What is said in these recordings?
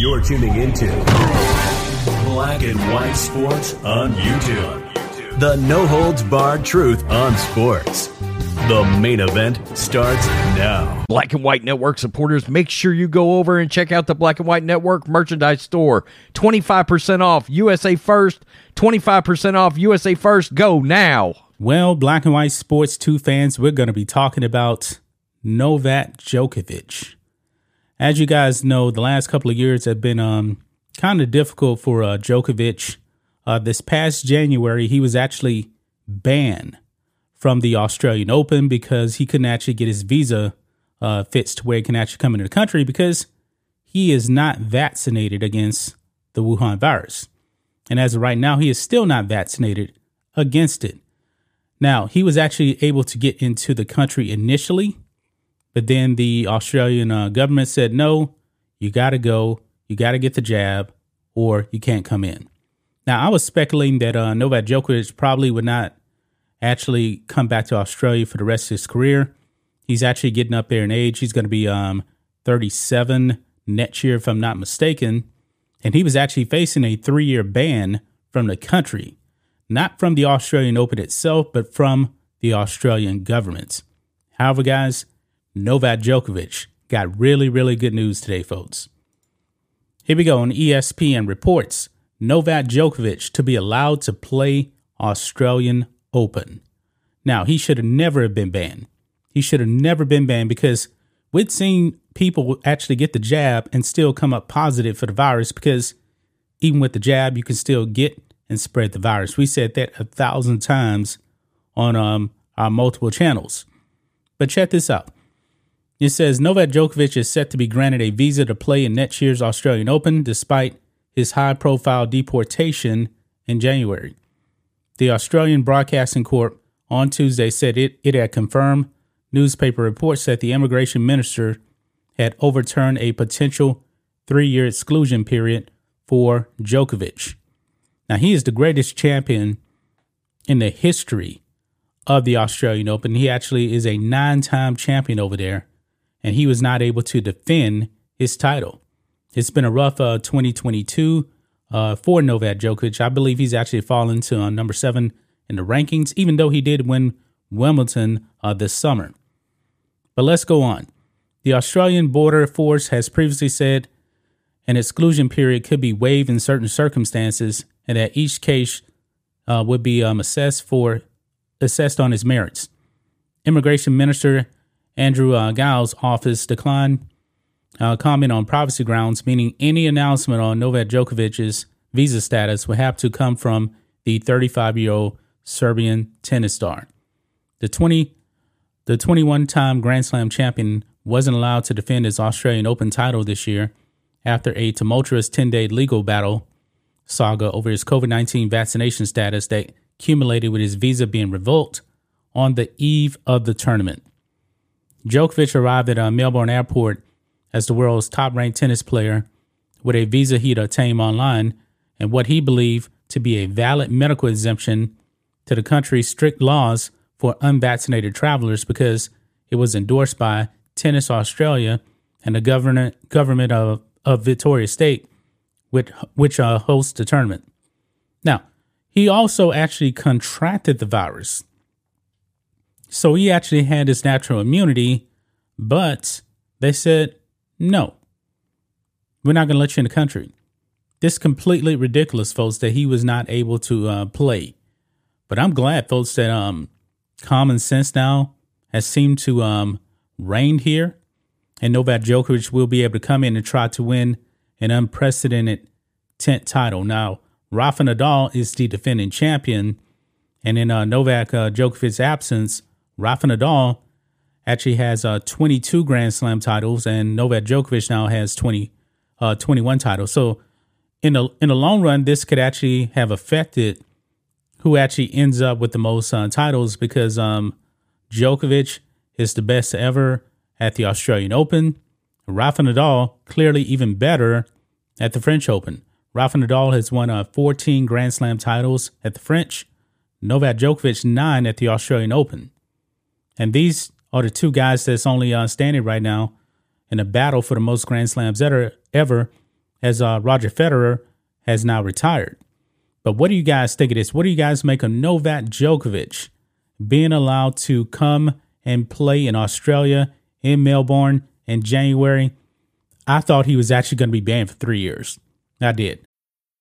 You're tuning into Black and White Sports on YouTube. The no holds barred truth on sports. The main event starts now. Black and White Network supporters, make sure you go over and check out the Black and White Network merchandise store. 25% off USA First, 25% off USA First. Go now. Well, Black and White Sports 2 fans, we're going to be talking about Novak Djokovic. As you guys know, the last couple of years have been um, kind of difficult for uh, Djokovic. Uh, this past January, he was actually banned from the Australian Open because he couldn't actually get his visa uh, fixed to where he can actually come into the country because he is not vaccinated against the Wuhan virus. And as of right now, he is still not vaccinated against it. Now, he was actually able to get into the country initially but then the Australian uh, government said, no, you got to go, you got to get the jab, or you can't come in. Now, I was speculating that uh, Novak Djokovic probably would not actually come back to Australia for the rest of his career. He's actually getting up there in age. He's going to be um, 37 next year, if I'm not mistaken. And he was actually facing a three year ban from the country, not from the Australian Open itself, but from the Australian government. However, guys, Novak Djokovic got really, really good news today, folks. Here we go on ESPN reports Novak Djokovic to be allowed to play Australian Open. Now, he should have never have been banned. He should have never been banned because we'd seen people actually get the jab and still come up positive for the virus because even with the jab, you can still get and spread the virus. We said that a thousand times on um, our multiple channels. But check this out. It says Novak Djokovic is set to be granted a visa to play in next year's Australian Open despite his high profile deportation in January. The Australian Broadcasting Corp on Tuesday said it, it had confirmed newspaper reports that the immigration minister had overturned a potential three year exclusion period for Djokovic. Now, he is the greatest champion in the history of the Australian Open. He actually is a nine time champion over there and he was not able to defend his title. It's been a rough uh, 2022 uh, for Novak Djokovic. I believe he's actually fallen to uh, number seven in the rankings, even though he did win Wimbledon uh, this summer. But let's go on. The Australian Border Force has previously said an exclusion period could be waived in certain circumstances, and that each case uh, would be um, assessed for assessed on its merits. Immigration Minister Andrew uh, Gow's office declined uh, comment on privacy grounds, meaning any announcement on Novak Djokovic's visa status would have to come from the 35 year old Serbian tennis star. The 20 the 21 time Grand Slam champion wasn't allowed to defend his Australian Open title this year after a tumultuous 10 day legal battle saga over his COVID 19 vaccination status that accumulated with his visa being revoked on the eve of the tournament. Djokovic arrived at a Melbourne airport as the world's top ranked tennis player with a visa he'd obtained online and what he believed to be a valid medical exemption to the country's strict laws for unvaccinated travelers because it was endorsed by Tennis Australia and the government government of, of Victoria State, which, which uh, hosts the tournament. Now, he also actually contracted the virus so he actually had his natural immunity, but they said, no, we're not going to let you in the country. This completely ridiculous, folks, that he was not able to uh, play. But I'm glad, folks, that um, common sense now has seemed to um, reign here. And Novak Djokovic will be able to come in and try to win an unprecedented 10th title. Now, Rafa Nadal is the defending champion. And in uh, Novak uh, Djokovic's absence, Rafa Nadal actually has uh, 22 Grand Slam titles, and Novak Djokovic now has 20, uh, 21 titles. So in the in the long run, this could actually have affected who actually ends up with the most uh, titles because um, Djokovic is the best ever at the Australian Open. Rafa Nadal clearly even better at the French Open. Rafa Nadal has won uh, 14 Grand Slam titles at the French. Novak Djokovic nine at the Australian Open. And these are the two guys that's only uh, standing right now in a battle for the most Grand Slams ever, ever as uh, Roger Federer has now retired. But what do you guys think of this? What do you guys make of Novak Djokovic being allowed to come and play in Australia, in Melbourne in January? I thought he was actually going to be banned for three years. I did.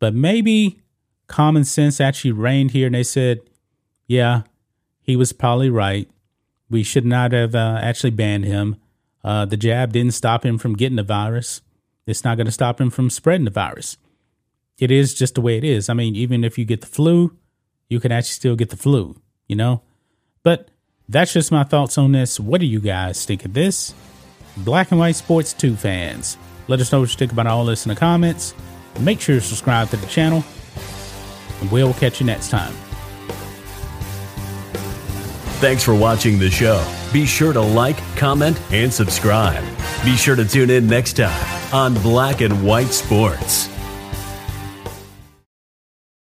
But maybe common sense actually reigned here and they said, yeah, he was probably right. We should not have uh, actually banned him. Uh, the jab didn't stop him from getting the virus. It's not going to stop him from spreading the virus. It is just the way it is. I mean, even if you get the flu, you can actually still get the flu, you know? But that's just my thoughts on this. What do you guys think of this? Black and White Sports 2 fans. Let us know what you think about all this in the comments. Make sure to subscribe to the channel, and we'll catch you next time. Thanks for watching the show. Be sure to like, comment, and subscribe. Be sure to tune in next time on Black and White Sports.